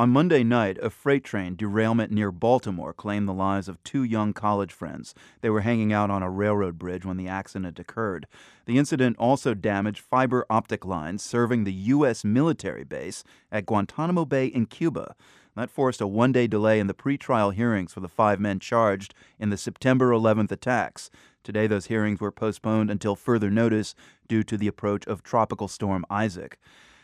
On Monday night, a freight train derailment near Baltimore claimed the lives of two young college friends. They were hanging out on a railroad bridge when the accident occurred. The incident also damaged fiber optic lines serving the U.S. military base at Guantanamo Bay in Cuba. That forced a one day delay in the pretrial hearings for the five men charged in the September 11th attacks. Today, those hearings were postponed until further notice due to the approach of Tropical Storm Isaac.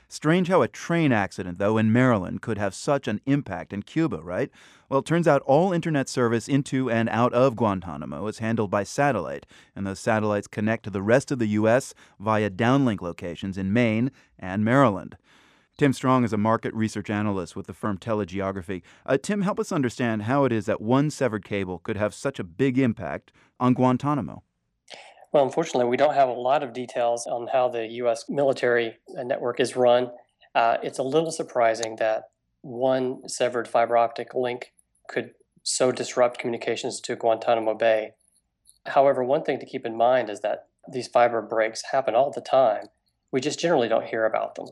Strange how a train accident, though, in Maryland could have such an impact in Cuba, right? Well, it turns out all internet service into and out of Guantanamo is handled by satellite, and those satellites connect to the rest of the U.S. via downlink locations in Maine and Maryland. Tim Stronge is a market research analyst with the firm Telegeography. Uh, Tim, help us understand how it is that one severed cable could have such a big impact on Guantanamo. Well, unfortunately, we don't have a lot of details on how the U.S. military uh, network is run. Uh, it's a little surprising that one severed fiber optic link could so disrupt communications to Guantanamo Bay. However, one thing to keep in mind is that these fiber breaks happen all the time. We just generally don't hear about them.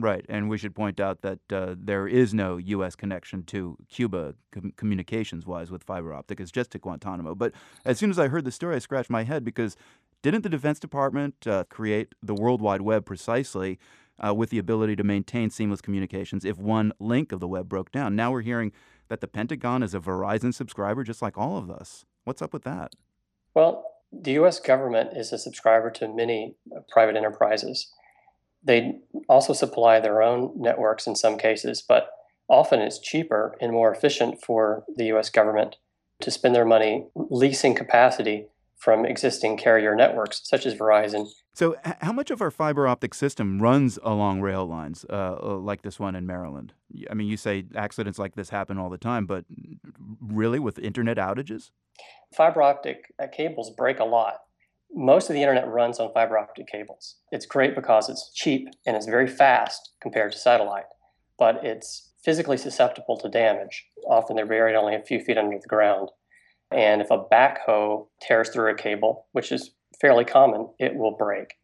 Right, and we should point out that uh, there is no U.S. connection to Cuba com- communications wise with fiber optic. It's just to Guantanamo. But as soon as I heard the story, I scratched my head because didn't the Defense Department uh, create the World Wide Web precisely uh, with the ability to maintain seamless communications if one link of the web broke down? Now we're hearing that the Pentagon is a Verizon subscriber just like all of us. What's up with that? Well, the U.S. government is a subscriber to many uh, private enterprises. They also supply their own networks in some cases, but often it's cheaper and more efficient for the US government to spend their money leasing capacity from existing carrier networks such as Verizon. So, how much of our fiber optic system runs along rail lines uh, uh, like this one in Maryland? I mean, you say accidents like this happen all the time, but really with internet outages? Fiber optic uh, cables break a lot most of the internet runs on fiber optic cables. It's great because it's cheap and it's very fast compared to satellite, but it's physically susceptible to damage. Often they're buried only a few feet under the ground. And if a backhoe tears through a cable, which is fairly common, it will break.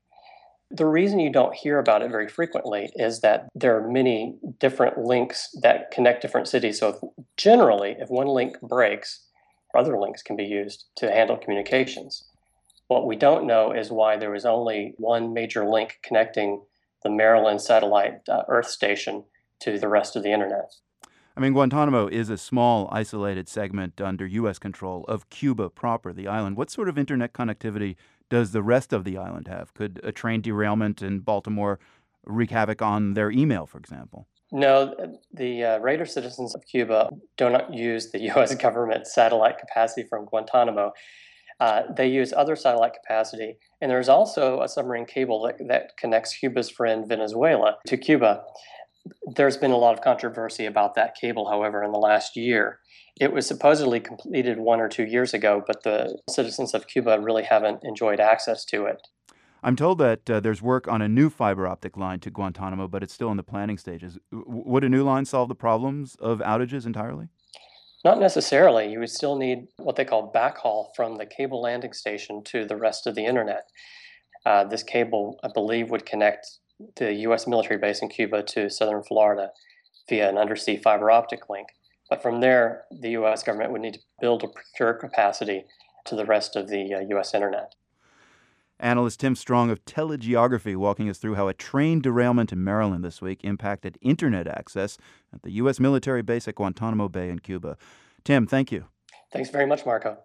The reason you don't hear about it very frequently is that there are many different links that connect different cities. So, if, generally, if one link breaks, other links can be used to handle communications. What we don't know is why there was only one major link connecting the Maryland satellite uh, Earth station to the rest of the internet. I mean, Guantanamo is a small, isolated segment under U.S. control of Cuba proper, the island. What sort of internet connectivity does the rest of the island have? Could a train derailment in Baltimore wreak havoc on their email, for example? No, the uh, Raider citizens of Cuba do not use the U.S. government satellite capacity from Guantanamo. Uh, they use other satellite capacity, and there's also a submarine cable that, that connects Cuba's friend Venezuela to Cuba. There's been a lot of controversy about that cable, however, in the last year. It was supposedly completed one or two years ago, but the citizens of Cuba really haven't enjoyed access to it. I'm told that uh, there's work on a new fiber optic line to Guantanamo, but it's still in the planning stages. W- would a new line solve the problems of outages entirely? Not necessarily. You would still need what they call backhaul from the cable landing station to the rest of the internet. Uh, this cable, I believe, would connect the U.S. military base in Cuba to southern Florida via an undersea fiber optic link. But from there, the U.S. government would need to build or procure capacity to the rest of the uh, U.S. internet. Analyst Tim Stronge of Telegeography walking us through how a train derailment in Maryland this week impacted internet access at the U.S. military base at Guantanamo Bay in Cuba. Tim, thank you. Thanks very much, Marco.